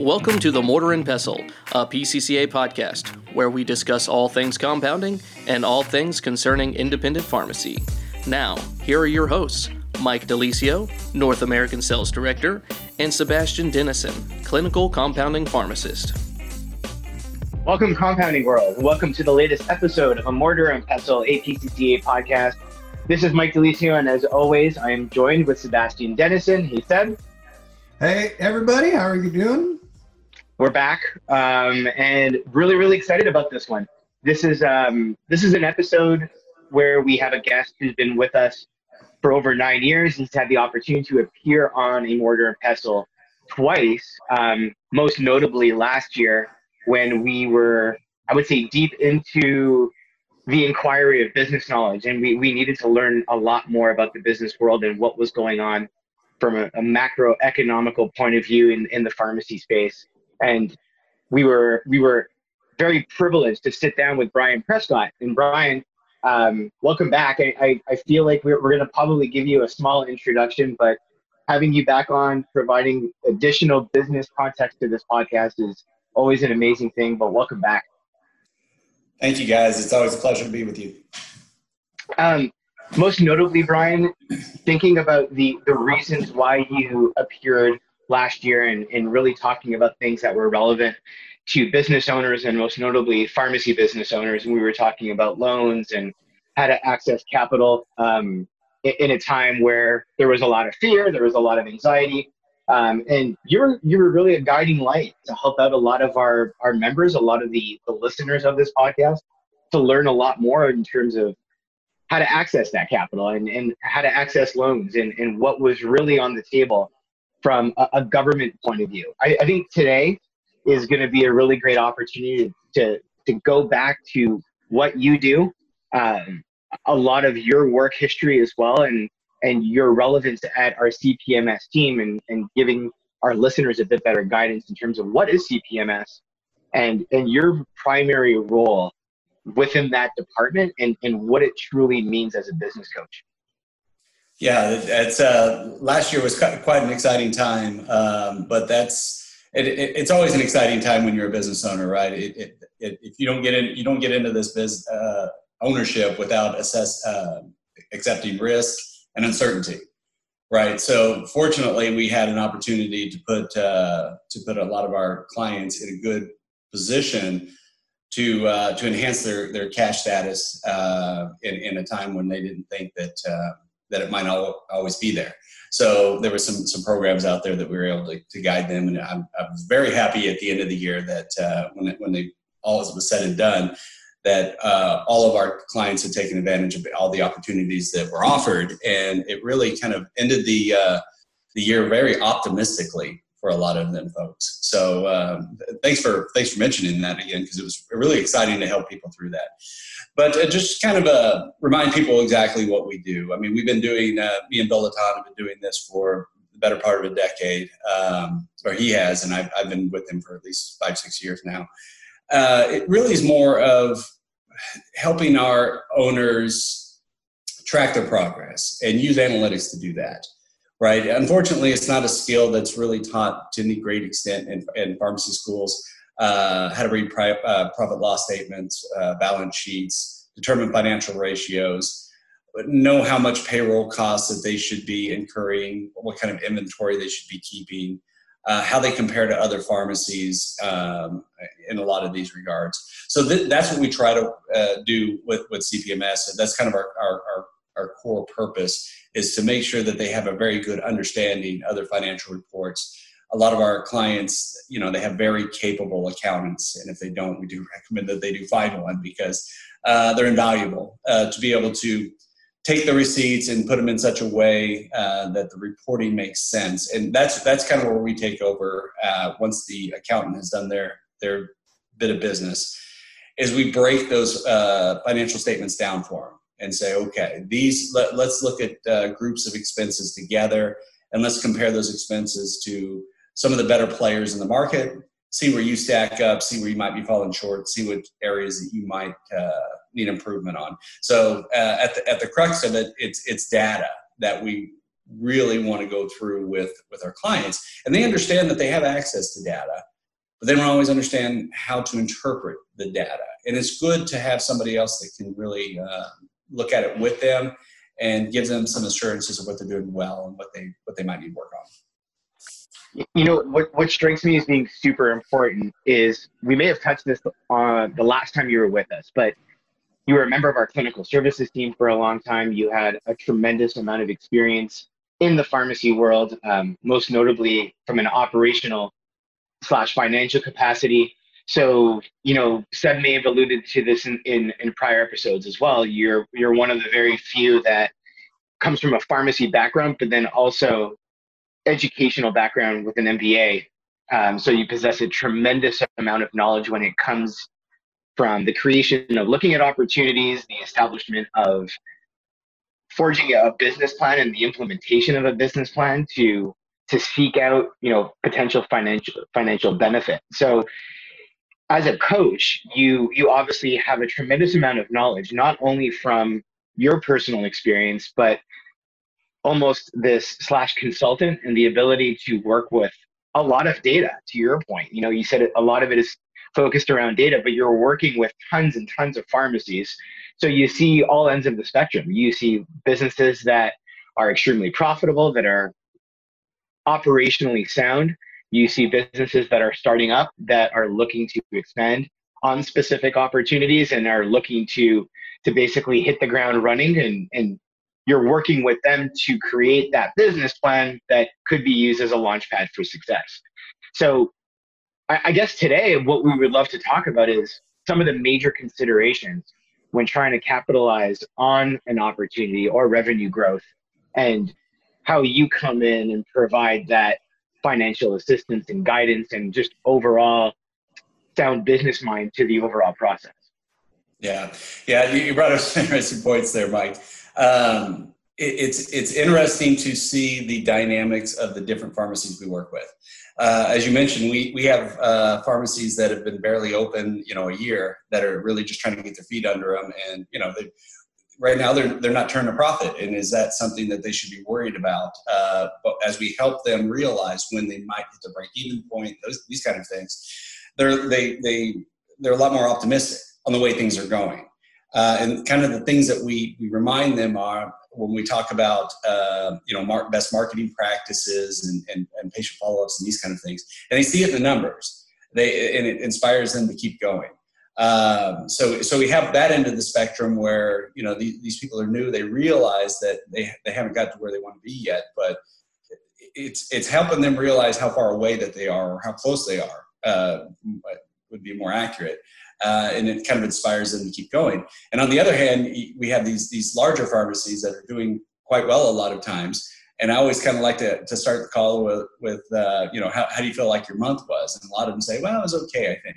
Welcome to the Mortar and Pestle, a PCCA podcast where we discuss all things compounding and all things concerning independent pharmacy. Now, here are your hosts Mike De Lisio, North American Sales Director, and Sebastian Denison, Clinical Compounding Pharmacist. Welcome, Compounding World. Welcome to the latest episode of a Mortar and Pestle a PCCA podcast. This is Mike De Lisio, and as always, I am joined with Sebastian Denison. He said, Hey, everybody, how are you doing? We're back, um, and really, really excited about this one. This is um, this is an episode where we have a guest who's been with us for over nine years. He's had the opportunity to appear on a Mortar and Pestle twice, um, most notably last year when we were, I would say, deep into the inquiry of business knowledge, and we, we needed to learn a lot more about the business world and what was going on from a, a macroeconomical point of view in, in the pharmacy space. And we were we were very privileged to sit down with Bryan Prescott. And Bryan, um, welcome back. I, I, I, feel like we're, we're going to probably give you a small introduction, but having you back on, providing additional business context to this podcast is always an amazing thing. But welcome back. Thank you, guys. It's always a pleasure to be with you. Um, most notably, Bryan, thinking about the, the reasons why you appeared last year and, and really talking about things that were relevant to business owners and most notably pharmacy business owners. And we were talking about loans and how to access capital um, in, a time where there was a lot of fear, there was a lot of anxiety. Um, and you're you're really a guiding light to help out a lot of our, our members, a lot of the, the listeners of this podcast to learn a lot more in terms of how to access that capital and, and how to access loans and, and what was really on the table from a, a government point of view. I, I think today is going to be a really great opportunity to, to go back to what you do, um, a lot of your work history as well, and, and your relevance at our CPMS team and, and giving our listeners a bit better guidance in terms of what is CPMS and, and your primary role within that department and, and what it truly means as a business coach. Yeah, it's uh, last year was quite an exciting time, um, but that's it, it, it's always an exciting time when you're a business owner, right? It, if you don't get in, you don't get into this biz uh, ownership without assess uh, accepting risk and uncertainty, right? So fortunately, we had an opportunity to put uh, to put a lot of our clients in a good position to uh, to enhance their their cash status uh, in, in a time when they didn't think that uh, that it might not always be there. So there were some some programs out there that we were able to, to guide them, and I'm, I was very happy at the end of the year that uh, when it, when they all was said and done, that uh, all of our clients had taken advantage of all the opportunities that were offered, and it really kind of ended the uh, the year very optimistically for a lot of them folks. So um, thanks for thanks for mentioning that again because it was really exciting to help people through that. But uh, just kind of uh, remind people exactly what we do. I mean, we've been doing uh, me and Bill Latan have been doing this for the better part of a decade, um, or he has, and I've, I've been with him for at least five six years now. Uh, it really is more of helping our owners track their progress and use analytics to do that right? Unfortunately, it's not a skill that's really taught to any great extent in, in pharmacy schools. Uh, how to read pri- uh, profit loss statements, uh, balance sheets, determine financial ratios, know how much payroll costs that they should be incurring, what kind of inventory they should be keeping, uh, how they compare to other pharmacies um, in a lot of these regards. So th- that's what we try to uh, do with, with CPMS. And that's kind of our, our, our, our core purpose is to make sure that they have a very good understanding of their financial reports. A lot of our clients, you know, they have very capable accountants, and if they don't, we do recommend that they do find one because uh, they're invaluable uh, to be able to take the receipts and put them in such a way uh, that the reporting makes sense. And that's that's kind of where we take over uh, once the accountant has done their their bit of business. Is we break those uh, financial statements down for them and say, okay, these let, us look at uh, groups of expenses together and let's compare those expenses to some of the better players in the market. See where you stack up, see where you might be falling short, see what areas that you might uh, need improvement on. So uh, at the at the crux of it, it's it's data that we really want to go through with with our clients, and they understand that they have access to data. but they don't always understand how to interpret the data. And it's good to have somebody else that can really uh, look at it with them and give them some assurances of what they're doing well and what they what they might need work on. You know what what strikes me as being super important is we may have touched this on the last time you were with us, but you were a member of our clinical services team for a long time. You had a tremendous amount of experience in the pharmacy world, um, most notably from an operational slash financial capacity. So, you know, Seb may have alluded to this in, in, in prior episodes as well. You're you're one of the very few that comes from a pharmacy background, but then also educational background with an MBA. Um, so you possess a tremendous amount of knowledge when it comes from the creation of looking at opportunities, the establishment of forging a business plan and the implementation of a business plan to to seek out you know potential financial financial benefit so as a coach you you obviously have a tremendous amount of knowledge not only from your personal experience but almost this slash consultant and the ability to work with a lot of data to your point you know you said a lot of it is focused around data but you're working with tons and tons of pharmacies so you see all ends of the spectrum. You see businesses that are extremely profitable, that are operationally sound. You see businesses that are starting up that are looking to expand on specific opportunities and are looking to to basically hit the ground running and and you're working with them to create that business plan that could be used as a launch pad for success. So I, I guess today what we would love to talk about is some of the major considerations when trying to capitalize on an opportunity or revenue growth and how you come in and provide that financial assistance and guidance and just overall sound business mind to the overall process. Yeah, yeah, you brought up some interesting points there, Mike. Um, it, it's it's interesting to see the dynamics of the different pharmacies we work with uh, as you mentioned, we we have uh, pharmacies that have been barely open, you know, a year that are really just trying to get their feet under them, and you know, they, right now they're they're not turning a profit, and is that something that they should be worried about? Uh, but as we help them realize when they might hit the break even point, those these kind of things, they're they they they're a lot more optimistic on the way things are going. Uh, and kind of the things that we, we remind them are when we talk about uh, you know mar- best marketing practices and, and, and patient follow-ups and these kind of things and they see it in the numbers. They and it inspires them to keep going. Um, so so we have that end of the spectrum where you know these, these people are new. They realize that they, they haven't got to where they want to be yet but it's it's helping them realize how far away that they are or how close they are uh, would be more accurate uh, and it kind of inspires them to keep going. And on the other hand, we have these these larger pharmacies that are doing quite well a lot of times. And I always kind of like to, to start the call with, with uh, you know, how, how do you feel like your month was? And a lot of them say, well, it was okay, I think.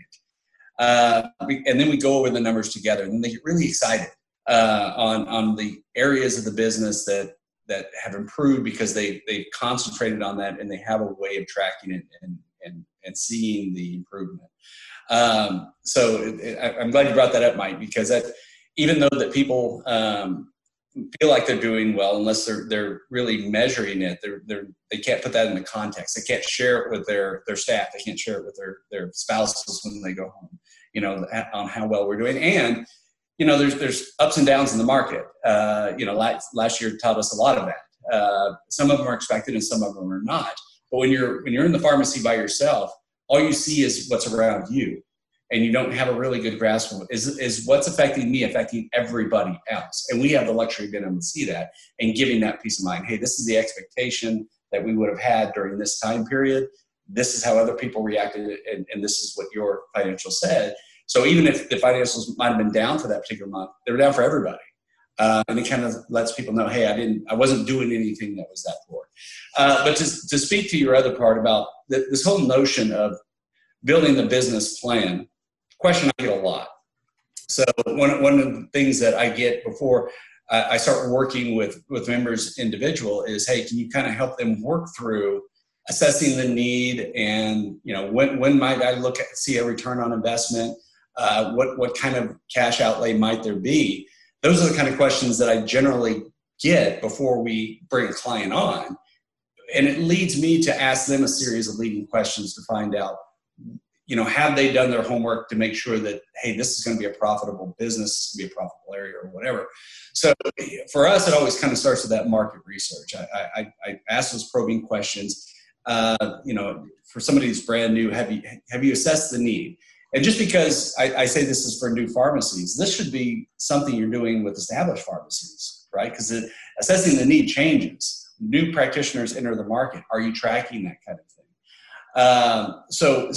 Uh, and then we go over the numbers together, and they get really excited uh, on on the areas of the business that that have improved because they they've concentrated on that and they have a way of tracking it and and, and seeing the improvement. Um, so it, it, I'm glad you brought that up, Mike, because that even though that people um, feel like they're doing well, unless they're they're really measuring it, they're they're they can't put that in the context. They can't share it with their their staff. They can't share it with their their spouses when they go home. You know, on how well we're doing and you know, there's there's ups and downs in the market. Uh, you know, last, last year taught us a lot of that. Uh, some of them are expected, and some of them are not. But when you're when you're in the pharmacy by yourself, all you see is what's around you and you don't have a really good grasp of is, is what's affecting me affecting everybody else? And we have the luxury of being able to see that and giving that peace of mind. Hey this is the expectation that we would have had during this time period. This is how other people reacted and, and this is what your financial said. So even if the financials might have been down for that particular month they were down for everybody uh, and it kind of lets people know hey i didn't i wasn't doing anything that was that poor uh, but to, to speak to your other part about the, this whole notion of building the business plan, question I get a lot. So one, one of the things that I get before I start working with, with members individual is, hey, can you kind of help them work through assessing the need and you know when, when might I look at see a return on investment? Uh, what what kind of cash outlay might there be? Those are the kind of questions that I generally get before we bring a client on and it leads me to ask them a series of leading questions to find out you know, have they done their homework to make sure that, hey, this is going to be a profitable business, this is going to be a profitable area or whatever. So for us, it always kind of starts with that market research. I, I, I ask those probing questions. Uh, you know, for somebody who's brand new, have you, have you assessed the need? And just because I, I say this is for new pharmacies, this should be something you're doing with established pharmacies, right? Because assessing the need changes. New practitioners enter the market. Are you tracking that kind of thing? Um, so,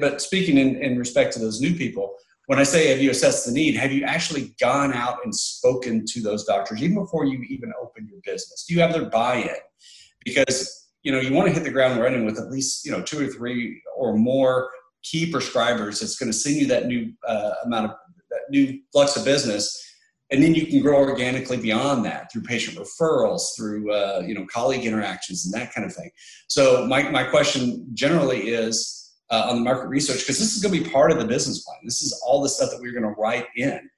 but speaking in, in respect to those new people, when I say have you assessed the need, have you actually gone out and spoken to those doctors even before you even open your business? Do you have their buy-in? Because you know you want to hit the ground running with at least you know two or three or more key prescribers that's going to send you that new uh, amount of that new flux of business. And then you can grow organically beyond that through patient referrals through uh, you know colleague interactions and that kind of thing. So my, my question generally is uh, on the market research because this is going to be part of the business plan. This is all the stuff that we're going to write in.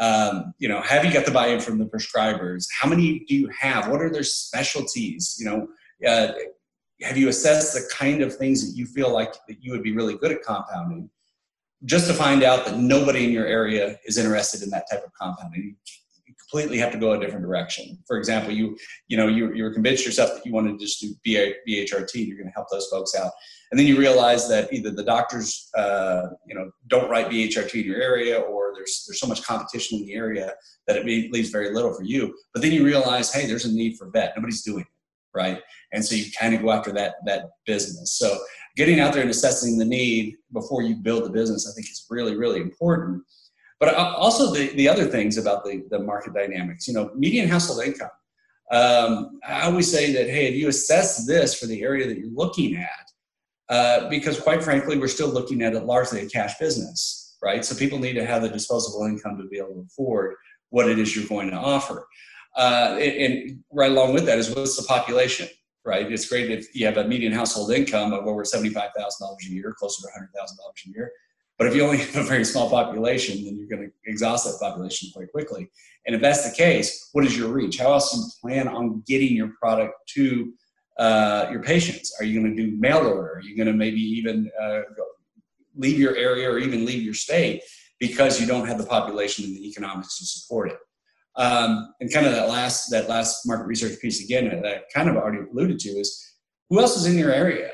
Um, you know have you got the buy-in from the prescribers? How many do you have? What are their specialties? You know uh, have you assessed the kind of things that you feel like that you would be really good at compounding just to find out that nobody in your area is interested in that type of compounding. You completely have to go a different direction. For example, you you know you you were convinced yourself that you wanted to just do BHRT. You're going to help those folks out, and then you realize that either the doctors uh, you know don't write BHRT in your area, or there's there's so much competition in the area that it leaves very little for you. But then you realize, hey, there's a need for vet. Nobody's doing it, right? And so you kind of go after that that business. So getting out there and assessing the need before you build the business, I think is really, really important. But also the, the other things about the, the market dynamics, you know, median household income. Um, I always say that, hey, if you assess this for the area that you're looking at, uh, because quite frankly, we're still looking at it largely a cash business, right? So people need to have the disposable income to be able to afford what it is you're going to offer. Uh, and, and right along with that is what's the population? right? It's great if you have a median household income of over $75,000 a year, closer to $100,000 a year. But if you only have a very small population, then you're going to exhaust that population quite quickly. And if that's the case, what is your reach? How else do you plan on getting your product to uh, your patients? Are you going to do mail order? Are you going to maybe even uh, leave your area or even leave your state because you don't have the population and the economics to support it? Um, and kind of that last that last market research piece again that I kind of already alluded to is who else is in your area,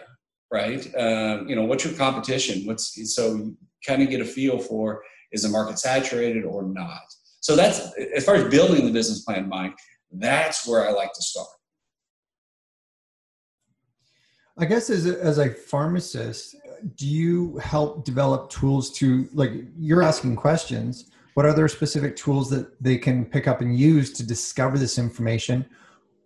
right? Um, you know, what's your competition? What's so you kind of get a feel for is the market saturated or not? So that's as far as building the business plan, Mike. That's where I like to start. I guess as a, as a pharmacist, do you help develop tools to like you're asking questions? What are there specific tools that they can pick up and use to discover this information?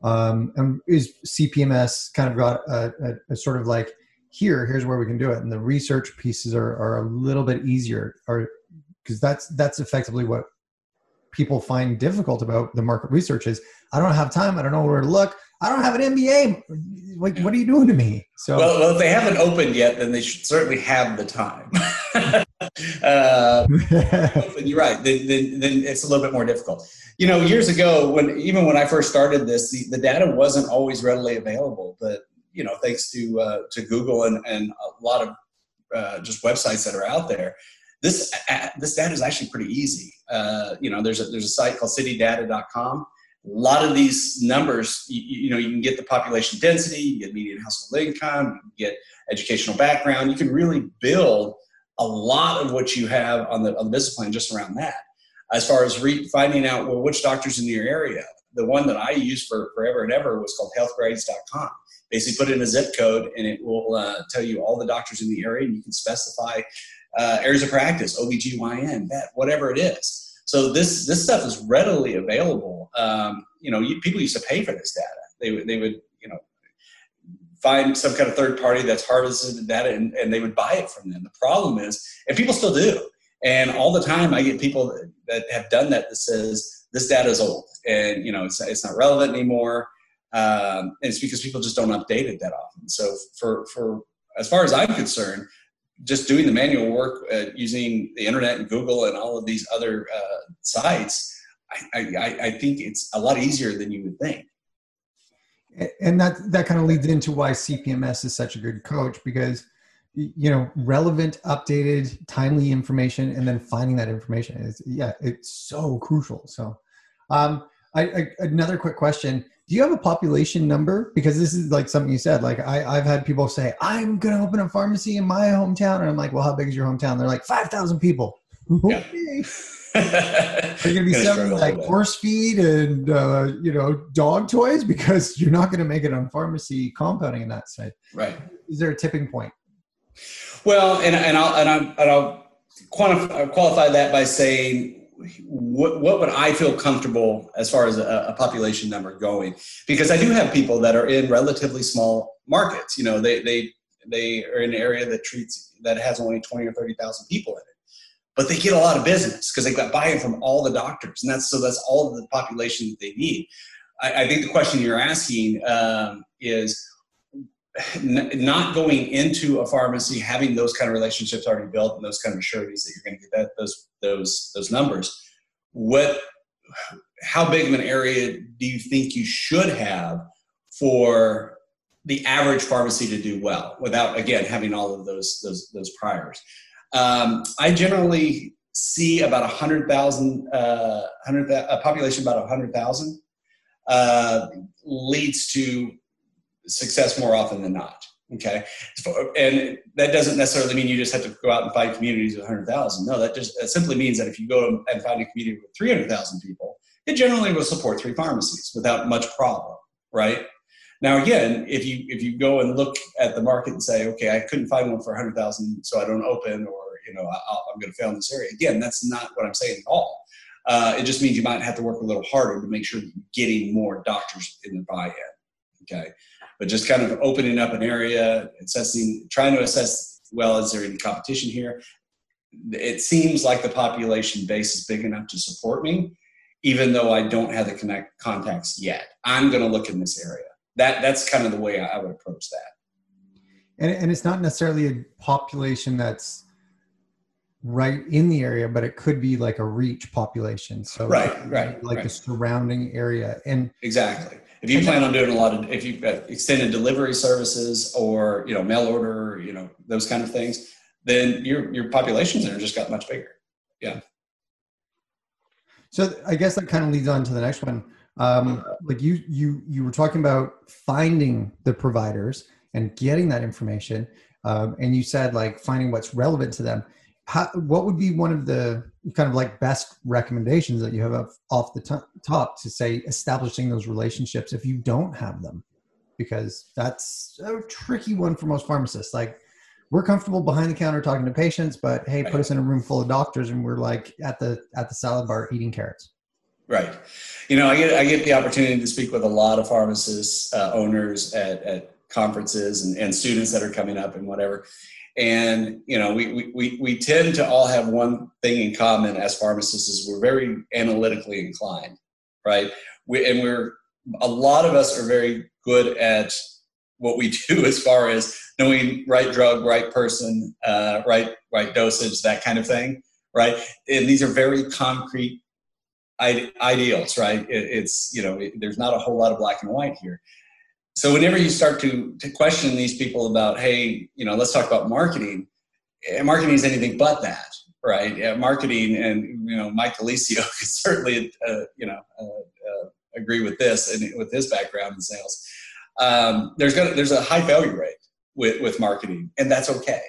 Um, and is cpms kind of got a, a, a, sort of like here here's where we can do it. And the research pieces are, are a little bit easier or because that's that's effectively what people find difficult about the market research is i don't have time i don't know where to look i don't have an mba like what are you doing to me? So well, well if they haven't opened yet then they should certainly have the time uh, you're right. Then, then, then, it's a little bit more difficult. You know, years ago, when even when I first started this, the, the data wasn't always readily available. But you know, thanks to uh, to Google and, and a lot of uh, just websites that are out there, this uh, this data is actually pretty easy. Uh, you know, there's a there's a site called CityData.com. A lot of these numbers, you, you, know, you can get the population density, you get median household income, you get educational background. You can really build a lot of what you have on the, on the business plan just around that. As far as re- finding out well, which doctors in your area, the one that I used for forever and ever was called healthgrades.com. Basically, put in a zip code and it will uh, tell you all the doctors in the area, and you can specify uh, areas of practice, OBGYN, vet, whatever it is. So this this stuff is readily available. Um, you know, you, people used to pay for this data. They they would find some kind of third party that's harvested that and, and they would buy it from them. The problem is, and people still do, and all the time I get people that, have done that that says this data is old and you know it's, it's not relevant anymore. Um, and it's because people just don't update it that often. So for for as far as I'm concerned, just doing the manual work uh, using the internet and Google and all of these other uh, sites, I, I, I think it's a lot easier than you would think and that that kind of leads into why CPMS is such a good coach because you know relevant updated timely information and then finding that information is yeah it's so crucial. So um I, I another quick question. Do you have a population number? Because this is like something you said like I, i've had people say i'm going to open a pharmacy in my hometown and i'm like well how big is your hometown? They're like 5000 people. Yeah. They're going to be selling like horse feed and uh, you know dog toys because you're not going to make it on pharmacy compounding in that side. Right. Is there a tipping point? Well, and and I'll and, i and I'll quantify, qualify that by saying what, what would I feel comfortable as far as a, a, population number going? Because I do have people that are in relatively small markets. You know, they they they are in an area that treats that has only twenty or thirty thousand people in it, but they get a lot of business because they've got buy-in from all the doctors, and that's so that's all the population that they need. I, I think the question you're asking um, is not going into a pharmacy having those kind of relationships already built and those kind of sureties that you're going to get that those those those numbers what how big of an area do you think you should have for the average pharmacy to do well without again having all of those those those priors um, i generally see about a hundred thousand uh, hundred a population about a hundred thousand uh, leads to success more often than not. Okay, and that doesn't necessarily mean you just have to go out and find communities with 100,000. No, that just that simply means that if you go and find a community with 300,000 people, it generally will support three pharmacies without much problem, right? Now, again, if you if you go and look at the market and say, okay, I couldn't find one for 100,000, so I don't open, or you know, I, am going to fail in this area. Again, that's not what I'm saying at all. Uh, it just means you might have to work a little harder to make sure that you're getting more doctors in the buy-in. Okay, but just kind of opening up an area, assessing, trying to assess, well, is there any competition here? It seems like the population base is big enough to support me, even though I don't have the connect contacts yet. I'm going to look in this area. That that's kind of the way I would approach that. And and it's not necessarily a population that's right in the area, but it could be like a reach population. So right, right, like right. the surrounding area. And exactly if you plan on doing a lot of if you've got extended delivery services or you know mail order you know those kind of things then your your population center just got much bigger yeah so i guess that kind of leads on to the next one um, like you you you were talking about finding the providers and getting that information um, and you said like finding what's relevant to them how, what would be one of the kind of like best recommendations that you have off the top to say establishing those relationships if you don't have them? Because that's a tricky one for most pharmacists. Like we're comfortable behind the counter talking to patients but hey put us in a room full of doctors and we're like at the at the salad bar eating carrots. Right. You know i get i get the opportunity to speak with a lot of pharmacists uh, owners at, at conferences and, and students that are coming up and whatever and you know, we, we, we tend to all have one thing in common as pharmacists is we're very analytically inclined, right? We, and we're a lot of us are very good at what we do as far as knowing right drug, right person, uh, right right dosage, that kind of thing, right? And these are very concrete ideals, right? It, it's you know, it, there's not a whole lot of black and white here so whenever you start to, to question these people about hey you know let's talk about marketing eh, marketing is anything but that right? Yeah, marketing and you know Mike De Lisio could certainly uh, you know uh, uh, agree with this and with his background in sales. Um, there's gonna there's a high failure rate with with marketing and that's okay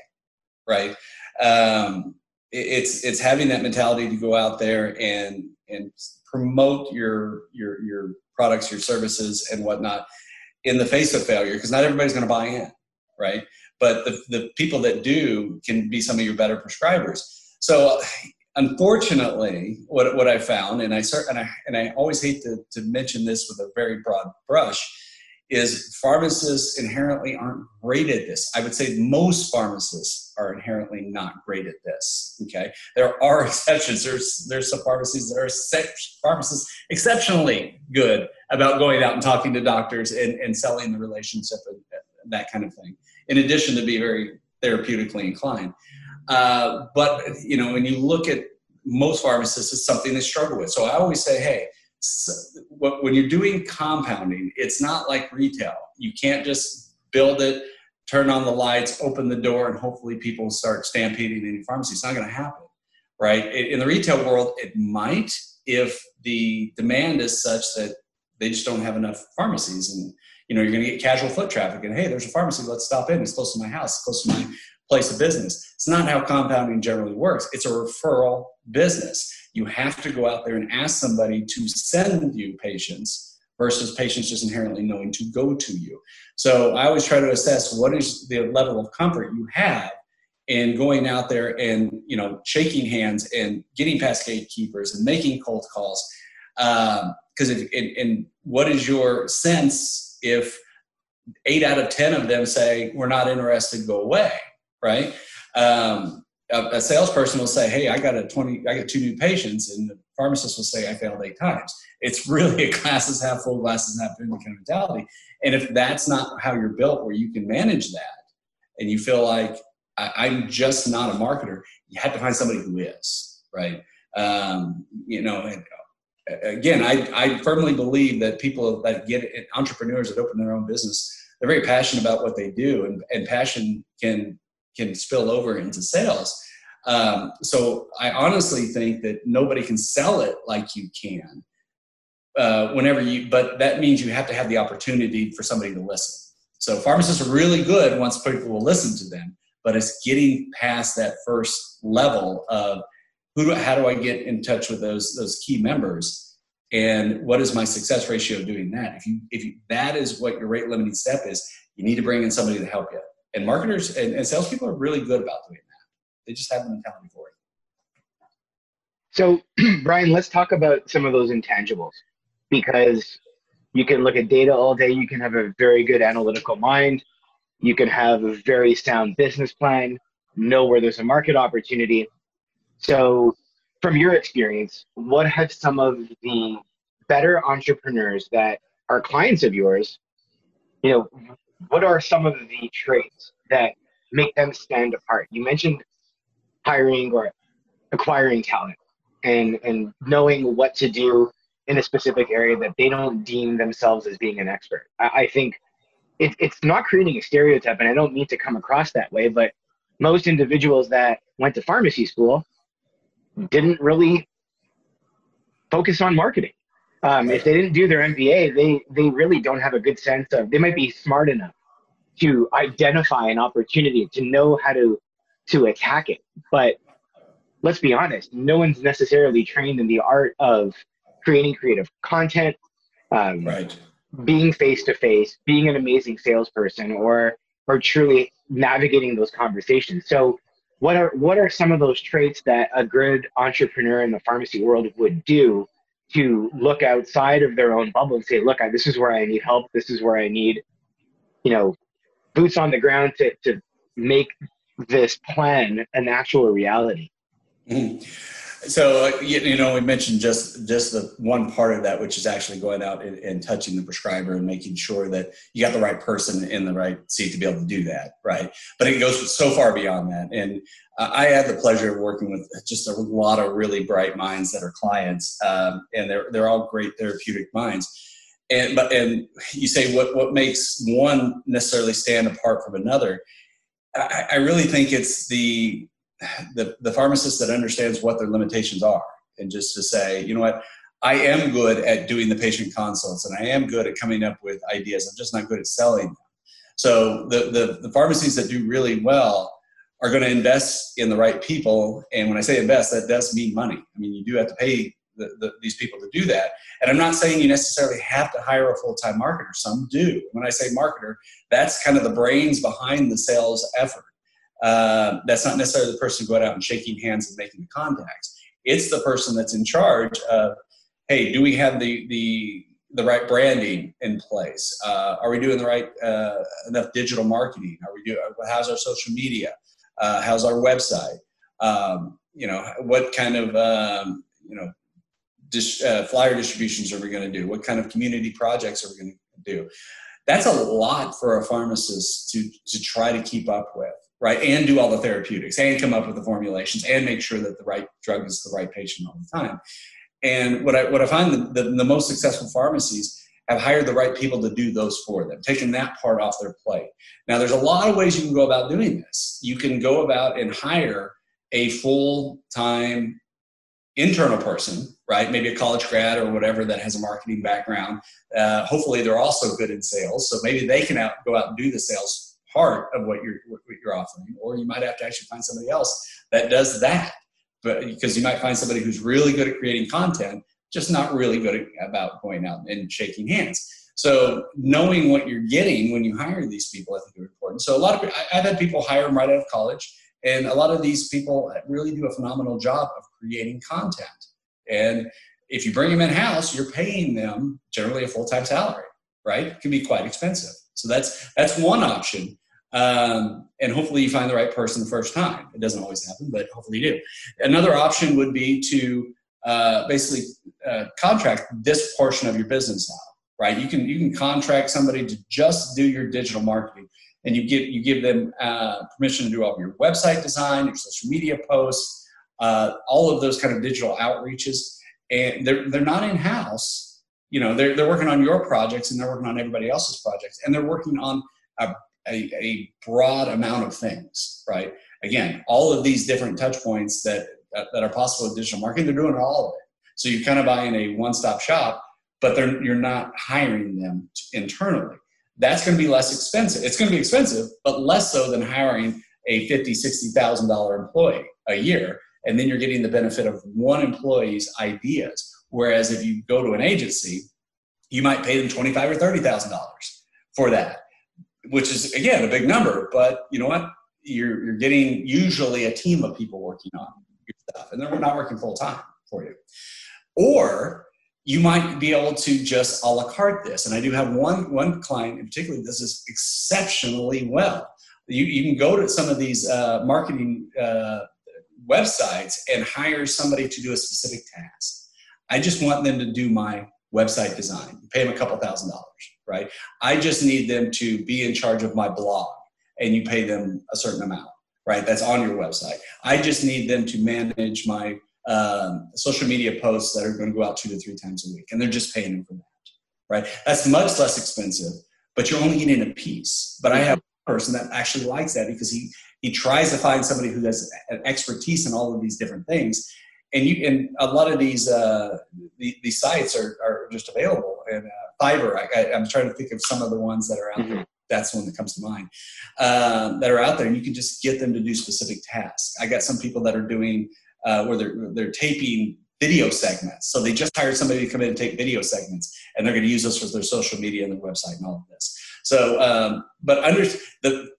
right? Um, it, it's it's having that mentality to go out there and and promote your your your products your services and whatnot in the face of failure because not everybody's going to buy in, right? But the, the people that do can be some of your better prescribers. So unfortunately, what, what I found, and I, and I, and I always hate to, to mention this with a very broad brush, is pharmacists inherently aren't great at this. I would say most pharmacists are inherently not great at this. Okay, there are exceptions. There's there's some pharmacies that are pharmacists exceptionally good about going out and talking to doctors and, and selling the relationship and that kind of thing. In addition to be very therapeutically inclined, uh, but you know when you look at most pharmacists, it's something they struggle with. So I always say, hey when you're doing compounding, it's not like retail. You can't just build it, turn on the lights, open the door, and hopefully people start stampeding in pharmacy. It's not going to happen, right? In the retail world, it might if the demand is such that they just don't have enough pharmacies. And you know you're going to get casual foot traffic and hey there's a pharmacy let's stop in. It's close to my house close to my place of business. It's not how compounding generally works. It's a referral business. You have to go out there and ask somebody to send you patients versus patients just inherently knowing to go to you. So i always try to assess what is the level of comfort you have in going out there and you know shaking hands and getting past gatekeepers and making cold calls um, because if and what is your sense if eight out of ten of them say we're not interested go away right? Um, a, a, salesperson will say hey i got a 20 i got two new patients and the pharmacist will say i failed eight times. It's really a glasses half full glasses half empty kind of mentality. And if that's not how you're built where you can manage that and you feel like I, am just not a marketer you have to find somebody who is right? Um, you know and, again, I, I firmly believe that people that get it, entrepreneurs that open their own business, they're very passionate about what they do, and, and passion can can spill over into sales. Um, so I honestly think that nobody can sell it like you can. Uh, whenever you, but that means you have to have the opportunity for somebody to listen. So pharmacists are really good once people will listen to them, but it's getting past that first level of who do, how do I get in touch with those those key members? And what is my success ratio doing that? If you if you, that is what your rate limiting step is, you need to bring in somebody to help you. And marketers and, and salespeople are really good about doing that. They just have the mentality for it. So, Bryan, let's talk about some of those intangibles because you can look at data all day. You can have a very good analytical mind. You can have a very sound business plan, know where there's a market opportunity. So, from your experience, what have some of the better entrepreneurs that are clients of yours, you know, what are some of the traits that make them stand apart? You mentioned hiring or acquiring talent and and knowing what to do in a specific area that they don't deem themselves as being an expert. I, I think it, it's not creating a stereotype, and I don't mean to come across that way, but most individuals that went to pharmacy school didn't really focus on marketing. Um, if they didn't do their MBA, they they really don't have a good sense of. They might be smart enough to identify an opportunity to know how to to attack it, but let's be honest, no one's necessarily trained in the art of creating creative content, um, right? Being face to face, being an amazing salesperson, or or truly navigating those conversations. So what are what are some of those traits that a good entrepreneur in the pharmacy world would do to look outside of their own bubble and say look I, this is where i need help this is where i need you know boots on the ground to, to make this plan an actual reality mm-hmm. So you know, we mentioned just just the one part of that, which is actually going out and, and, touching the prescriber and making sure that you got the right person in the right seat to be able to do that, right? But it goes so far beyond that. And I had the pleasure of working with just a lot of really bright minds that are clients, um, and they're they're all great therapeutic minds. And but and you say what what makes one necessarily stand apart from another? I, I really think it's the the, the pharmacist that understands what their limitations are and just to say, you know what, I am good at doing the patient consults and I am good at coming up with ideas. I'm just not good at selling them. So the, the, the pharmacies that do really well are going to invest in the right people. And when I say invest, that does mean money. I mean, you do have to pay the, the, these people to do that. And I'm not saying you necessarily have to hire a full time marketer. Some do. When I say marketer, that's kind of the brains behind the sales effort. Uh, that's not necessarily the person going out and shaking hands and making the contacts. It's the person that's in charge of, hey, do we have the the the right branding in place? Uh, are we doing the right uh, enough digital marketing? Are we doing? How's our social media? Uh, how's our website? Um, you know, what kind of um, you know dis- uh, flyer distributions are we going to do? What kind of community projects are we going to do? That's a lot for a pharmacist to to try to keep up with right? And do all the therapeutics and come up with the formulations and make sure that the right drug is the right patient all the time. And what I what I find the, the, the most successful pharmacies have hired the right people to do those for them, taking that part off their plate. Now, there's a lot of ways you can go about doing this. You can go about and hire a full time internal person, right? Maybe a college grad or whatever that has a marketing background. Uh, hopefully, they're also good in sales, so maybe they can out, go out and do the sales part of what you're what you're offering. Or you might have to actually find somebody else that does that, but because you might find somebody who's really good at creating content, just not really good at, about going out and shaking hands. So knowing what you're getting when you hire these people, I think is important. So a lot of I've had people hire them right out of college and a lot of these people really do a phenomenal job of creating content. And if you bring them in house, you're paying them generally a full time salary, right? It can be quite expensive. So that's that's one option. Um, and hopefully you find the right person the first time. It doesn't always happen, but hopefully you do. Another option would be to uh, basically uh, contract this portion of your business out, right? You can you can contract somebody to just do your digital marketing and you give you give them uh, permission to do all of your website design, your social media posts, uh, all of those kind of digital outreaches, and they're they're not in house. You know, they're they're working on your projects and they're working on everybody else's projects, and they're working on a, a, a broad amount of things. Right? Again, all of these different touch points that that, are possible with digital marketing, they're doing all of it. So you're kind of buying a one-stop shop, but you're not hiring them internally that's going to be less expensive. It's going to be expensive, but less so than hiring a fifty, sixty thousand dollar employee a year, and then you're getting the benefit of one employee's ideas. Whereas if you go to an agency, you might pay them twenty five or thirty thousand dollars for that, which is again a big number. But you know what? You're you're getting usually a team of people working on your stuff, and they're not working full time for you. Or you might be able to just a la carte this. And I do have one, one client in particular this exceptionally well. You, you can go to some of these uh, marketing uh, websites and hire somebody to do a specific task. I just want them to do my website design. You pay them a couple thousand dollars, right? I just need them to be in charge of my blog and you pay them a certain amount, right? That's on your website. I just need them to manage my um, social media posts that are going to go out two to three times a week, and they're just paying them for that, right? That's much less expensive, but you're only getting a piece. But I have a person that actually likes that because he he tries to find somebody who has an expertise in all of these different things, and you and a lot of these uh, the, these sites are, are just available. And uh, Fiverr, I, am trying to think of some of the ones that are out mm-hmm. there. That's one that comes to mind um, that are out there, and you can just get them to do specific tasks. I got some people that are doing uh, where they're they're taping video segments. So they just hired somebody to come in and take video segments, and they're going to use those for their social media and their website and all of this. So, um, but under the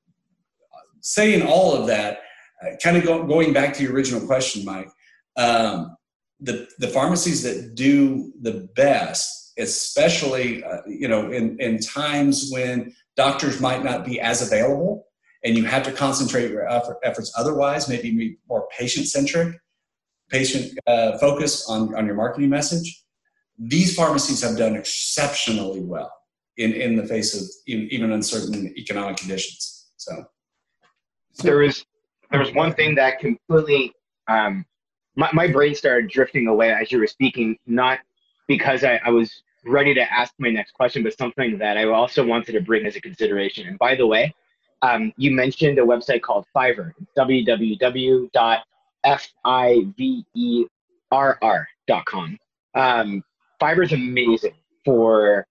saying all of that, uh, kind of go, going back to your original question, Mike. Um, the the pharmacies that do the best, especially uh, you know in in times when doctors might not be as available, and you have to concentrate your effort, efforts otherwise, maybe more patient centric patient uh, focus on, on your marketing message, these pharmacies have done exceptionally well in, in the face of even uncertain economic conditions. So there was there was one thing that completely um, my, my brain started drifting away as you were speaking, not because I, I was ready to ask my next question, but something that I also wanted to bring as a consideration. And by the way, um, you mentioned a website called Fiverr, www F I V R R. Um, Fiverr is amazing for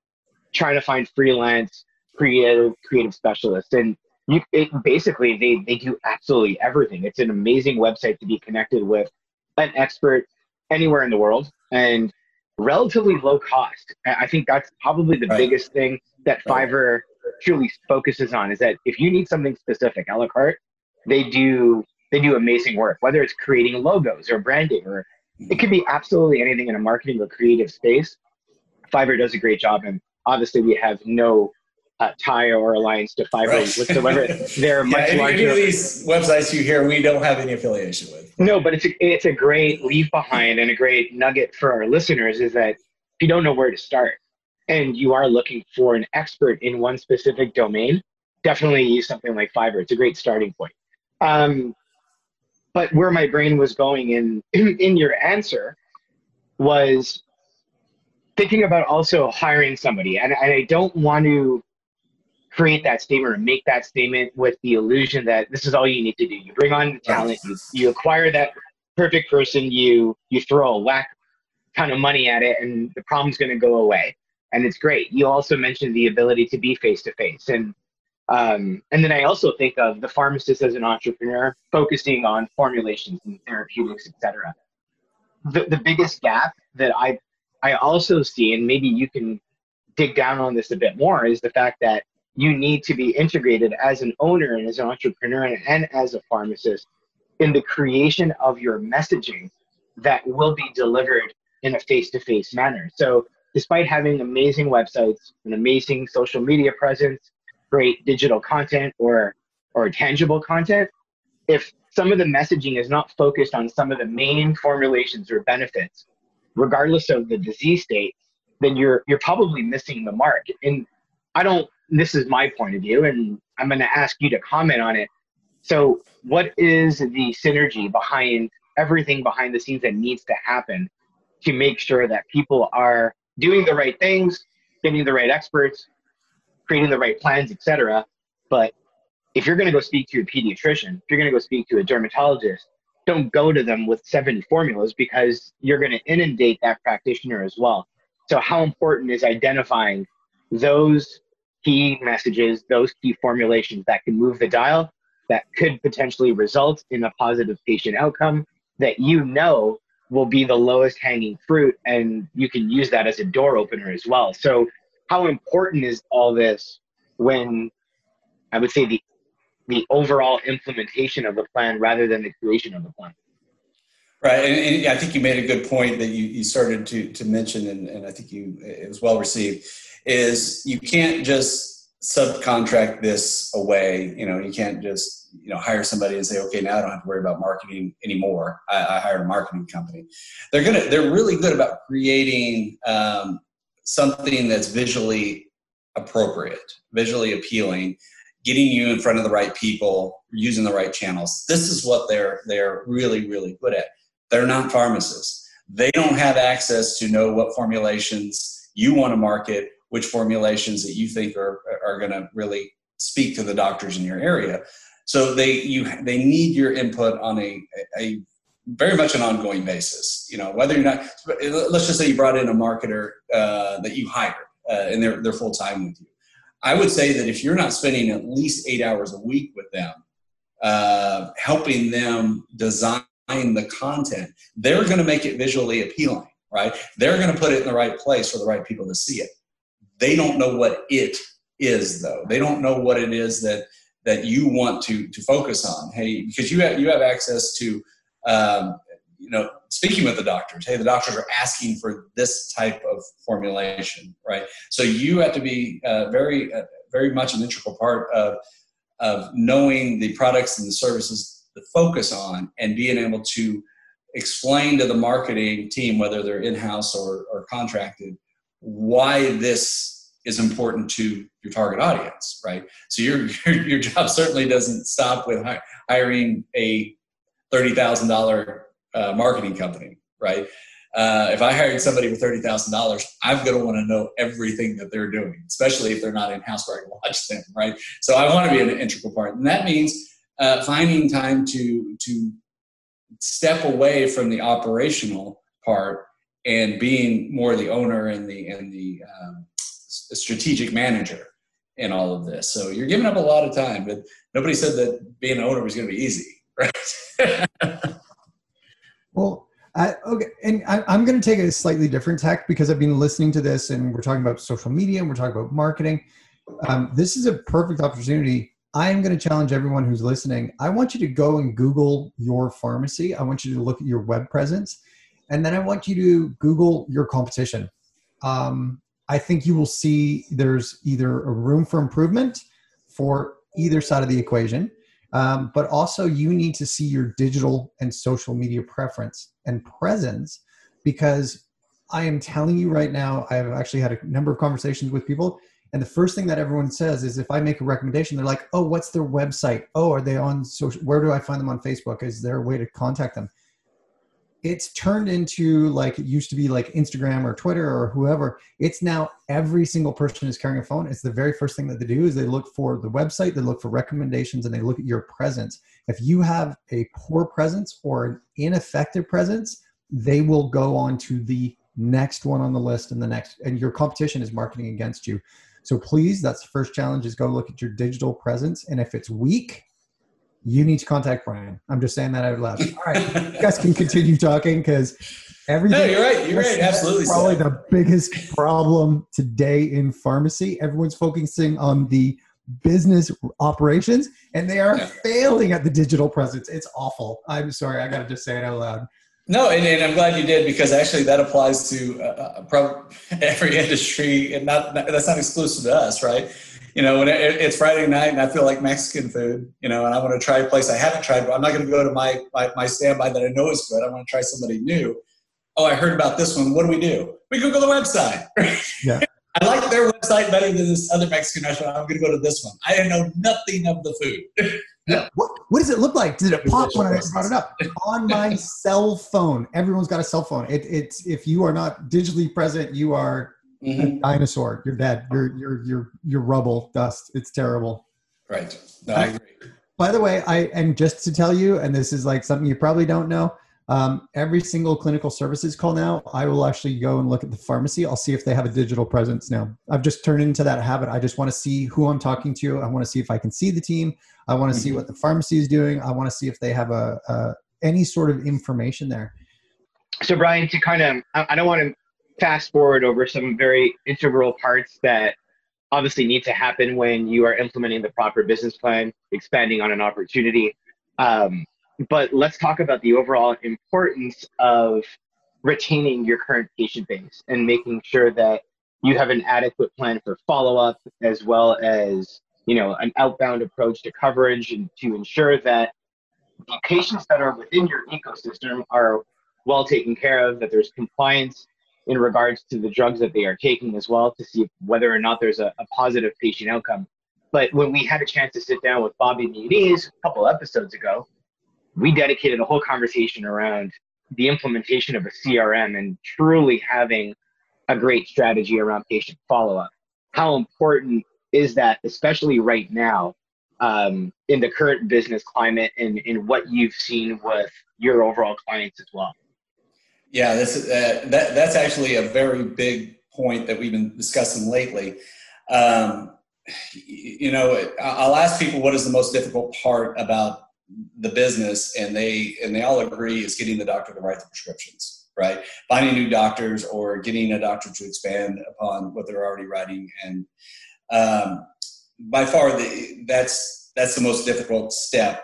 trying to find freelance creative creative specialists, and you it, basically they they do absolutely everything. It's an amazing website to be connected with an expert anywhere in the world, and relatively low cost. I think that's probably the right. biggest thing that Fiverr truly focuses on is that if you need something specific, a la carte, they do they do amazing work, whether it's creating logos or branding, or it could be absolutely anything in a marketing or creative space. Fiverr does a great job, and obviously we have no uh, tie or alliance to Fiverr right. whatsoever. They're yeah, much any, larger. Any of these websites you hear, we don't have any affiliation with. No, but it's a, it's a great leave behind and a great nugget for our listeners is that if you don't know where to start and you are looking for an expert in one specific domain, definitely use something like Fiverr. It's a great starting point. Um, but where my brain was going in in, in your answer was thinking about also hiring somebody, and, and I don't want to create that statement or make that statement with the illusion that this is all you need to do. You bring on the talent, you, you acquire that perfect person, you you throw a whack ton of money at it, and the problem's going to go away, and it's great. You also mentioned the ability to be face to face, and um, and then I also think of the pharmacist as an entrepreneur focusing on formulations and therapeutics, etc. The, the biggest gap that I I also see, and maybe you can dig down on this a bit more, is the fact that you need to be integrated as an owner and as an entrepreneur and, and as a pharmacist in the creation of your messaging that will be delivered in a face-to-face manner. So despite having amazing websites, an amazing social media presence, great digital content or or tangible content if some of the messaging is not focused on some of the main formulations or benefits regardless of the disease state then you're you're probably missing the mark and i don't this is my point of view and i'm going to ask you to comment on it so what is the synergy behind everything behind the scenes that needs to happen to make sure that people are doing the right things getting the right experts creating the right plans, etc. But if you're going to go speak to a pediatrician, if you're going to go speak to a dermatologist, don't go to them with seven formulas because you're going to inundate that practitioner as well. So, how important is identifying those key messages, those key formulations that can move the dial, that could potentially result in a positive patient outcome that you know will be the lowest hanging fruit, and you can use that as a door opener as well. So, how important is all this when I would say the the overall implementation of the plan rather than the creation of the plan. Right, and, and I think you made a good point that you, you started to to mention, and, and I think you it was well received. Is you can't just subcontract this away. You know, you can't just you know hire somebody and say, okay, now I don't have to worry about marketing anymore. I, I hire a marketing company. They're gonna they're really good about creating um, something that's visually appropriate, visually appealing, getting you in front of the right people, using the right channels. This is what they're they're really really good at. They're not pharmacists. They don't have access to know what formulations you want to market, which formulations that you think are are going to really speak to the doctors in your area. So they you they need your input on a a very much an ongoing basis. You know, whether you're not, let's just say you brought in a marketer uh, that you hired uh, and they're, they're full time with you. I would say that if you're not spending at least eight hours a week with them, uh, helping them design the content, they're going to make it visually appealing, right? They're going to put it in the right place for the right people to see it. They don't know what it is, though. They don't know what it is that that you want to to focus on. Hey, because you have you have access to um, you know, speaking with the doctors, hey, the doctors are asking for this type of formulation, right? So you have to be uh, very, uh, very much an integral part of of knowing the products and the services to focus on, and being able to explain to the marketing team, whether they're in house or, or contracted, why this is important to your target audience, right? So your your, your job certainly doesn't stop with hiring a thirty thousand uh, marketing company, right? Uh, if I hired somebody for thirty thousand dollars, I'm going to want to know everything that they're doing, especially if they're not in house where I can watch them, right? So I want to be an integral part, and that means uh, finding time to to step away from the operational part and being more the owner and the and the um, strategic manager in all of this. So you're giving up a lot of time, but nobody said that being an owner was going to be easy, right? well, I, okay, and I, am going to take a slightly different tack because I've been listening to this, and we're talking about social media, and we're talking about marketing. Um, this is a perfect opportunity. I am going to challenge everyone who's listening. I want you to go and Google your pharmacy. I want you to look at your web presence, and then I want you to Google your competition. Um, I think you will see there's either a room for improvement for either side of the equation um, but also, you need to see your digital and social media preference and presence because I am telling you right now, I have actually had a number of conversations with people. And the first thing that everyone says is if I make a recommendation, they're like, oh, what's their website? Oh, are they on social? Where do I find them on Facebook? Is there a way to contact them? It's turned into like it used to be like Instagram or Twitter or whoever. It's now every single person is carrying a phone. It's the very first thing that they do is they look for the website, they look for recommendations, and they look at your presence. If you have a poor presence or an ineffective presence, they will go on to the next one on the list and the next, and your competition is marketing against you. So please, that's the first challenge is go look at your digital presence. And if it's weak, you need to contact Bryan. I'm just saying that out loud. All right, you guys can continue talking because everything. No, you're right. You're right. Absolutely. Probably so. the biggest problem today in pharmacy. Everyone's focusing on the business operations and they are yeah. failing at the digital presence. It's awful. I'm sorry. I got to just say it out loud. No, and, and, I'm glad you did because actually that applies to uh, uh every industry, and not, not, that's not exclusive to us, right? You know, when it, it's Friday night and I feel like Mexican food, you know, and I want to try a place I haven't tried, but I'm not going to go to my, my my standby that I know is good. I want to try somebody new. Oh, I heard about this one. What do we do? We Google the website. Yeah. I like their website better than this other Mexican restaurant. I'm going to go to this one. I know nothing of the food. Yeah. What, what does it look like? Did it pop when I brought it up? On my cell phone. Everyone's got a cell phone. It, it's if you are not digitally present, you are mm-hmm. dinosaur. You're dead. You're you're you're you're rubble, dust. It's terrible. Right. No, I agree. By the way, I and just to tell you, and this is like something you probably don't know. Um, every single clinical services call now, I will actually go and look at the pharmacy. I'll see if they have a digital presence now. I've just turned into that habit. I just want to see who I'm talking to. I want to see if I can see the team. I want to see mm-hmm. what the pharmacy is doing. I want to see if they have a, a any sort of information there. So, Bryan, to kind of, I don't want to fast forward over some very integral parts that obviously need to happen when you are implementing the proper business plan, expanding on an opportunity. Um, but let's talk about the overall importance of retaining your current patient base and making sure that you have an adequate plan for follow-up as well as you know an outbound approach to coverage and to ensure that the patients that are within your ecosystem are well taken care of that there's compliance in regards to the drugs that they are taking as well to see whether or not there's a, a positive patient outcome but when we had a chance to sit down with bobby muniz a couple episodes ago we dedicated a whole conversation around the implementation of a CRM and truly having a great strategy around patient follow up. How important is that, especially right now um, in the current business climate and in what you've seen with your overall clients as well? Yeah, this is, uh, that, that's actually a very big point that we've been discussing lately. Um, you know, I'll ask people what is the most difficult part about the business and they and they all agree is getting the doctor to write the prescriptions right finding new doctors or getting a doctor to expand upon what they're already writing and um, by far the, that's that's the most difficult step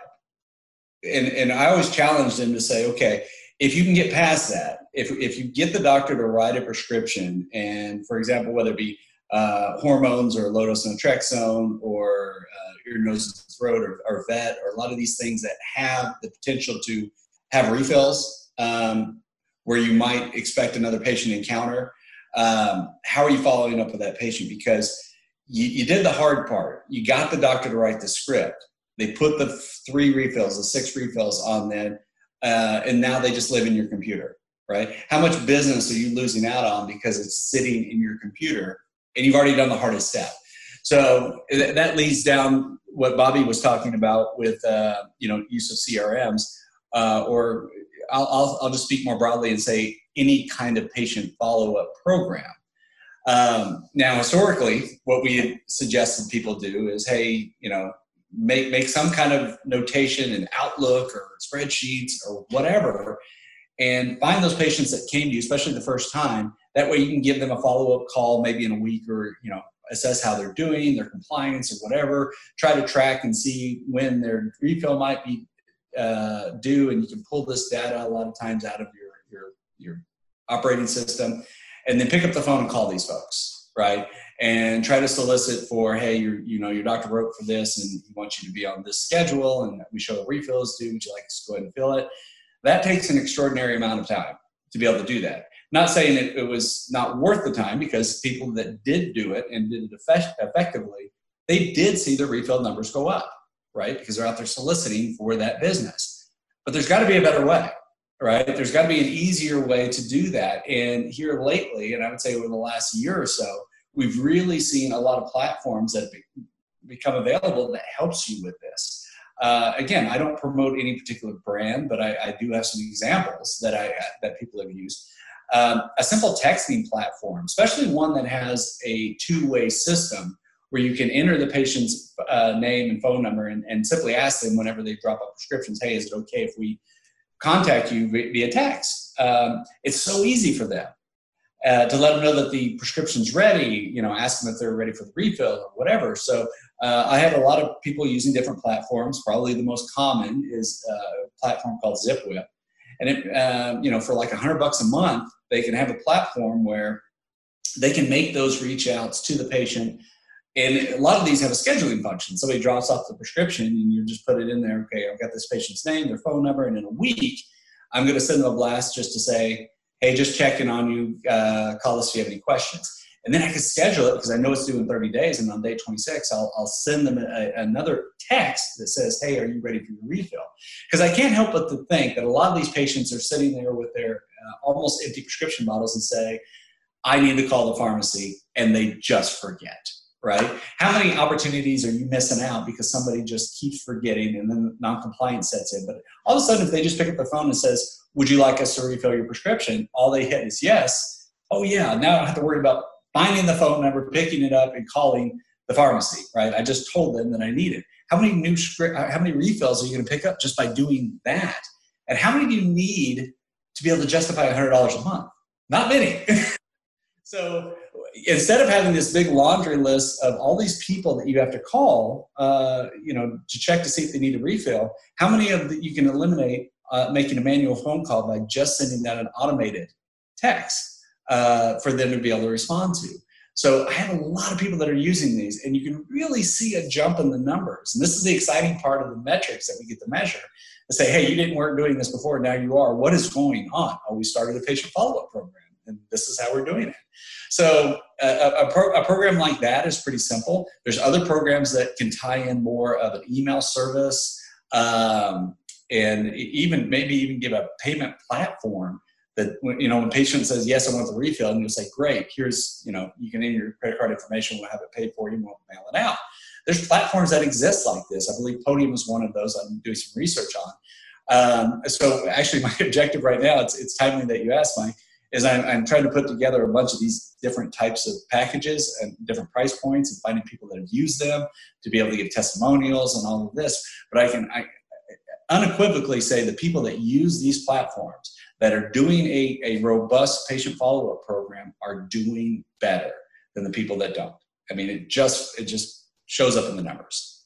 and and i always challenge them to say okay if you can get past that if, if you get the doctor to write a prescription and for example whether it be uh, hormones or low dose naltrexone or uh, ear, nose, and throat or, or vet or a lot of these things that have the potential to have refills um, where you might expect another patient encounter. Um, how are you following up with that patient? Because you, you did the hard part. You got the doctor to write the script. They put the three refills, the six refills on there, uh, and now they just live in your computer, right? How much business are you losing out on because it's sitting in your computer and you've already done the hardest step. So that leads down what Bobby was talking about with uh, you know use of CRMs, uh, or I'll, I'll, I'll just speak more broadly and say any kind of patient follow up program. Um, now, historically, what we had suggested people do is, hey, you know, make make some kind of notation in Outlook or spreadsheets or whatever, and find those patients that came to you, especially the first time, that way you can give them a follow-up call maybe in a week or, you know, assess how they're doing, their compliance or whatever, try to track and see when their refill might be uh, due. And you can pull this data a lot of times out of your, your, your operating system and then pick up the phone and call these folks, right? And try to solicit for, hey, you you know, your doctor wrote for this and he wants you to be on this schedule and we show the refills due. Would you like to go ahead and fill it? That takes an extraordinary amount of time to be able to do that. Not saying that it was not worth the time because people that did do it and did it effect- effectively, they did see their refill numbers go up, right? Because they're out there soliciting for that business. But there's got to be a better way, right? There's got to be an easier way to do that. And here lately, and I would say over the last year or so, we've really seen a lot of platforms that have become available that helps you with this. Uh, again, I don't promote any particular brand, but I, I, do have some examples that I that people have used. Um, a simple texting platform, especially one that has a two-way system where you can enter the patient's uh, name and phone number and, and, simply ask them whenever they drop off prescriptions, hey, is it okay if we contact you via text? Um, it's so easy for them. Uh, to let them know that the prescription's ready, you know, ask them if they're ready for the refill or whatever. So uh, I have a lot of people using different platforms. Probably the most common is a platform called ZipWhip. And it, um, you know, for like a hundred bucks a month, they can have a platform where they can make those reach outs to the patient. And a lot of these have a scheduling function. Somebody drops off the prescription and you just put it in there. Okay, I've got this patient's name, their phone number, and in a week, I'm going to send them a blast just to say, hey, just checking on you. Uh, call us if you have any questions. And then I can schedule it because I know it's due in 30 days. And on day 26, I'll, I'll send them a, another text that says, hey, are you ready for your refill? Because I can't help but to think that a lot of these patients are sitting there with their uh, almost empty prescription bottles and say, I need to call the pharmacy. And they just forget right? How many opportunities are you missing out because somebody just keeps forgetting and then non-compliance sets in? But all of a sudden, if they just pick up the phone and says, would you like us to refill your prescription? All they hit is yes. Oh yeah, now I don't have to worry about finding the phone number, picking it up, and calling the pharmacy. Right? I just told them that I need it. How many new script? How many refills are you going to pick up just by doing that? And how many do you need to be able to justify $100 a month? Not many. so instead of having this big laundry list of all these people that you have to call, uh, you know, to check to see if they need a refill, how many of that you can eliminate uh, making a manual phone call by just sending out an automated text uh, for them to be able to respond to. So I have a lot of people that are using these, and you can really see a jump in the numbers. And this is the exciting part of the metrics that we get to measure. To say, hey, you didn't work doing this before, now you are. What is going on? Oh, we started a patient follow-up program, and this is how we're doing it. So a, a, pro, a program like that is pretty simple. There's other programs that can tie in more of an email service. Um, and even maybe even give a payment platform that you know when patient says yes i want the refill and you'll say great here's you know you can enter your credit card information we'll have it paid for you and we'll mail it out. There's platforms that exist like this. I believe podium is one of those i'm doing some research on. Um, so actually my objective right now it's, it's timely that you asked mike is I'm, I'm trying to put together a bunch of these different types of packages and different price points and finding people that have used them to be able to give testimonials and all of this. But i can I, unequivocally say the people that use these platforms that are doing a, a robust patient follow-up program are doing better than the people that don't. I mean it just it just shows up in the numbers.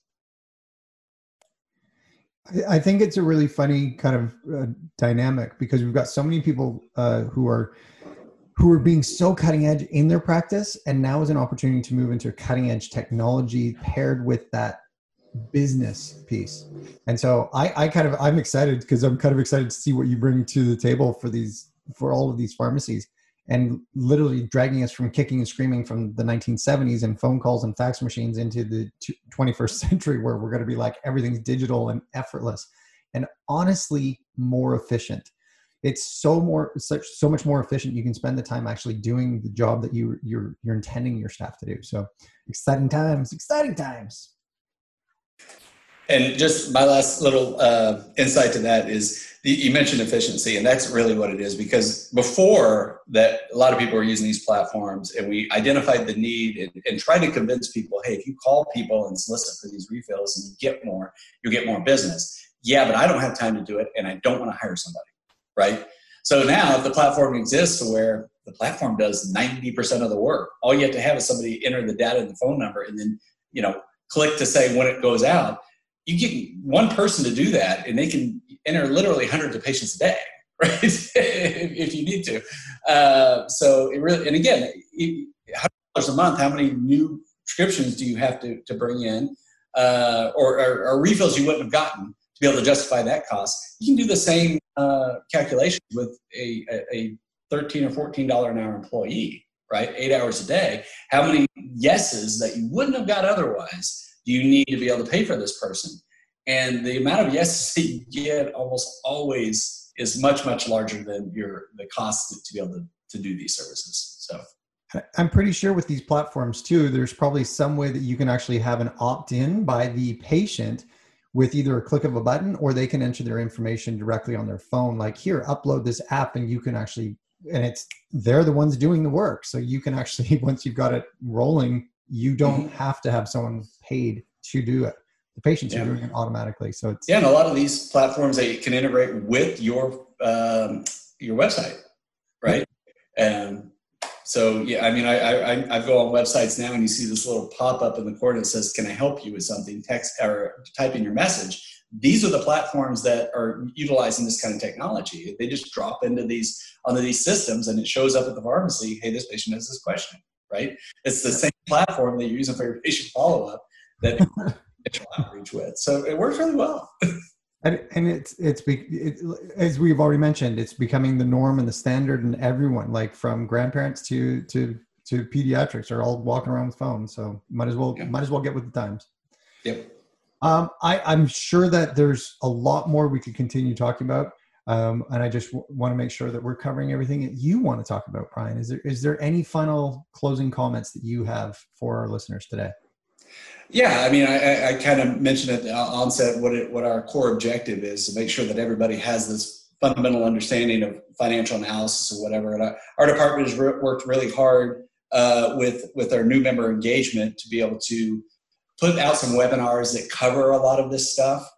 I think it's a really funny kind of uh, dynamic because we've got so many people uh, who are who are being so cutting edge in their practice, and now is an opportunity to move into cutting edge technology paired with that business piece. And so I, I kind of I'm excited because I'm kind of excited to see what you bring to the table for these for all of these pharmacies and literally dragging us from kicking and screaming from the 1970s and phone calls and fax machines into the 21st century where we're going to be like everything's digital and effortless and honestly more efficient. It's so more such so much more efficient. You can spend the time actually doing the job that you you're you're intending your staff to do. So exciting times exciting times and just my last little uh, insight to that is you mentioned efficiency, and that's really what it is. Because before that, a lot of people were using these platforms, and we identified the need and, and tried to convince people, hey, if you call people and solicit for these refills and you get more, you get more business. Yeah, but I don't have time to do it, and I don't want to hire somebody, right? So now, if the platform exists where the platform does 90% of the work, all you have to have is somebody enter the data and the phone number, and then you know click to say when it goes out you get one person to do that and they can enter literally hundreds of patients a day right? If, you need to. Uh, so it really and again $100 a month how many new prescriptions do you have to, to bring in uh, or, or, or, refills you wouldn't have gotten to be able to justify that cost? You can do the same uh, calculation with a, a, a 13 or 14 dollar an hour employee right eight hours a day how many yeses that you wouldn't have got otherwise do you need to be able to pay for this person? And the amount of yeses that you get almost always is much much larger than your the cost to, be able to, to do these services. So. I'm pretty sure with these platforms too, there's probably some way that you can actually have an opt in by the patient with either a click of a button or they can enter their information directly on their phone. Like, here, upload this app, and you can actually, and it's they're the ones doing the work. So you can actually, once you've got it rolling, you don't mm-hmm. have to have someone paid to do it. The patients yeah. are doing it automatically. So it's yeah, and a lot of these platforms they can integrate with your um, your website, right? And so yeah, I mean, I, I I go on websites now and you see this little pop up in the corner that says, "Can I help you with something?" Text or type in your message. These are the platforms that are utilizing this kind of technology. They just drop into these onto these systems, and it shows up at the pharmacy. Hey, this patient has this question. Right? It's the same platform that you're using for your patient follow up that initial outreach with. So it works really well. and, and it's it's it, as we've already mentioned it's becoming the norm and the standard and everyone like from grandparents to to to pediatrics are all walking around with phones so might as well yeah. might as well get with the times yep um, I, i'm sure that there's a lot more we could continue talking about um, and i just w- want to make sure that we're covering everything that you want to talk about bryan is there is there any final closing comments that you have for our listeners today yeah, I mean, I, I kind of mentioned at the onset what it, what our core objective is to make sure that everybody has this fundamental understanding of financial analysis or whatever. And our, department has re- worked really hard uh, with with our new member engagement to be able to put out some webinars that cover a lot of this stuff.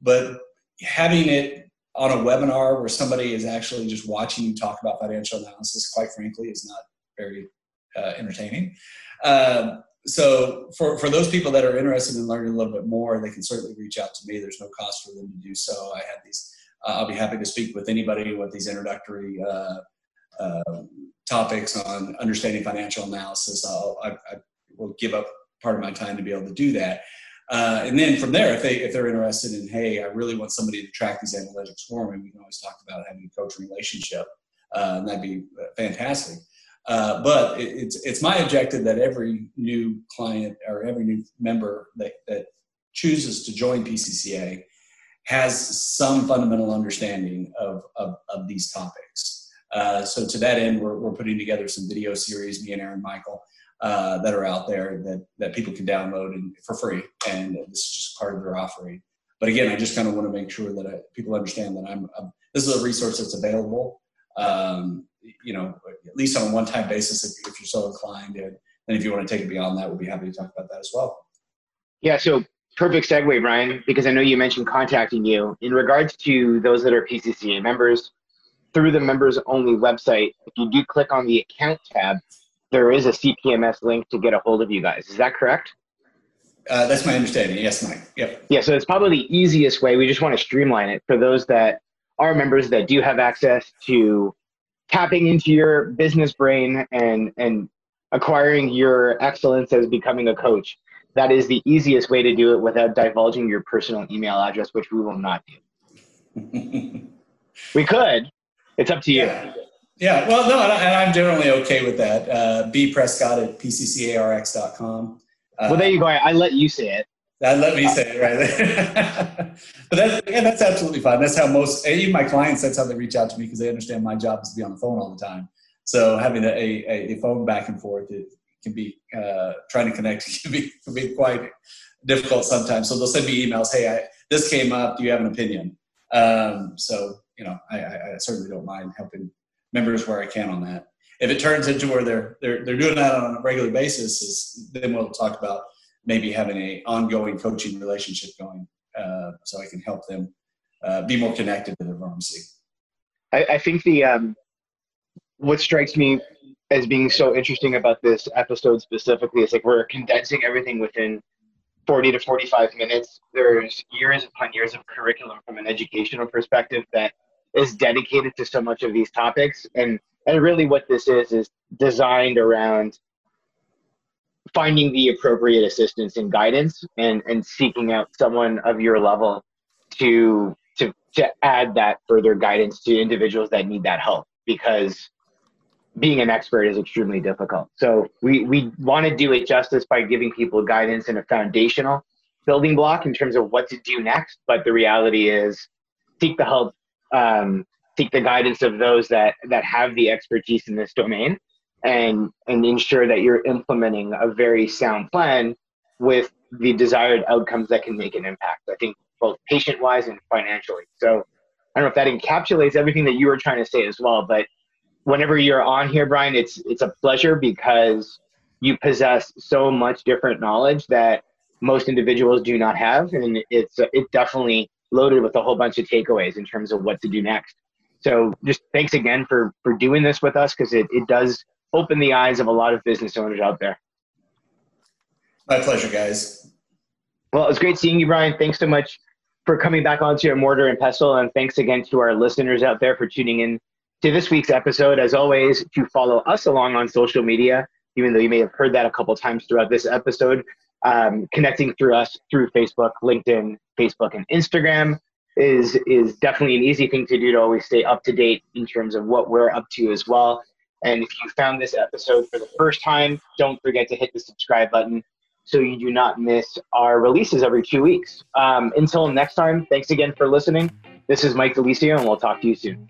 But having it on a webinar where somebody is actually just watching you talk about financial analysis, quite frankly, is not very uh, entertaining. Um, so for, for those people that are interested in learning a little bit more, they can certainly reach out to me. There's no cost for them to do so. I have these. Uh, I'll be happy to speak with anybody with these introductory uh, uh, topics on understanding financial analysis. I'll, I, I, will give up part of my time to be able to do that. Uh, and then from there, if they if they're interested in, hey, I really want somebody to track these analytics for me, we can always talk about having a coach relationship, uh, and that'd be fantastic. Uh, but it, it's it's my objective that every new client or every new member that, that chooses to join PCCA has some fundamental understanding of, of, of these topics. Uh, so to that end, we're, we're putting together some video series, me and Aaron Michael, uh, that are out there that, that people can download and, for free. And this is just part of their offering. But again, I just kind of want to make sure that I, people understand that I'm, I'm, this is a resource that's available. Um, you know, at least on a one-time basis if, if you're so inclined. And then if you want to take it beyond that, we'll be happy to talk about that as well. Yeah, so perfect segue, Bryan, because I know you mentioned contacting you. In regards to those that are PCCA members, through the members only website, if you do click on the account tab, there is a CPMS link to get a hold of you guys. Is that correct? Uh, that's my understanding. Yes, Mike. Yep. Yeah, so it's probably the easiest way. We just want to streamline it for those that are members that do have access to tapping into your business brain and and acquiring your excellence as becoming a coach that is the easiest way to do it without divulging your personal email address which we will not do we could it's up to you yeah, yeah. well no and i'm generally okay with that uh, b prescott at pccarx.com uh, well there you go I, let you say it that let me say it right there. but that's, yeah, that's absolutely fine. That's how most, even my clients, that's how they reach out to me because they understand my job is to be on the phone all the time. So having a, a, a phone back and forth, it can be, uh, trying to connect can be, can be quite difficult sometimes. So they'll send me emails. Hey, I, this came up. Do you have an opinion? Um, so, you know, I, I certainly don't mind helping members where I can on that. If it turns into where they're, they're, they're doing that on a regular basis, is, then we'll talk about maybe having a ongoing coaching relationship going uh, so I can help them uh, be more connected to their pharmacy. I, I think the um, what strikes me as being so interesting about this episode specifically is like we're condensing everything within 40 to 45 minutes. There's years upon years of curriculum from an educational perspective that is dedicated to so much of these topics. And, and really what this is, is designed around finding the appropriate assistance and guidance and, and seeking out someone of your level to to to add that further guidance to individuals that need that help because being an expert is extremely difficult. So we, we want to do it justice by giving people guidance and a foundational building block in terms of what to do next. But the reality is seek the help, um, seek the guidance of those that that have the expertise in this domain and and ensure that you're implementing a very sound plan with the desired outcomes that can make an impact i think both patient wise and financially. So i don't know if that encapsulates everything that you were trying to say as well but whenever you're on here bryan it's it's a pleasure because you possess so much different knowledge that most individuals do not have and it's it definitely loaded with a whole bunch of takeaways in terms of what to do next so just thanks again for for doing this with us because it, it does open the eyes of a lot of business owners out there. My pleasure, guys. Well, it was great seeing you, Bryan. Thanks so much for coming back onto your Mortar and Pestle, and thanks again to our listeners out there for tuning in to this week's episode. As always, to follow us along on social media, even though you may have heard that a couple times throughout this episode, um, connecting through us through Facebook, LinkedIn, Facebook, and Instagram is is definitely an easy thing to do to always stay up to date in terms of what we're up to as well. And if you found this episode for the first time, don't forget to hit the subscribe button so you do not miss our releases every two weeks. Um, until next time, thanks again for listening. This is Mike De Lisio, and we'll talk to you soon.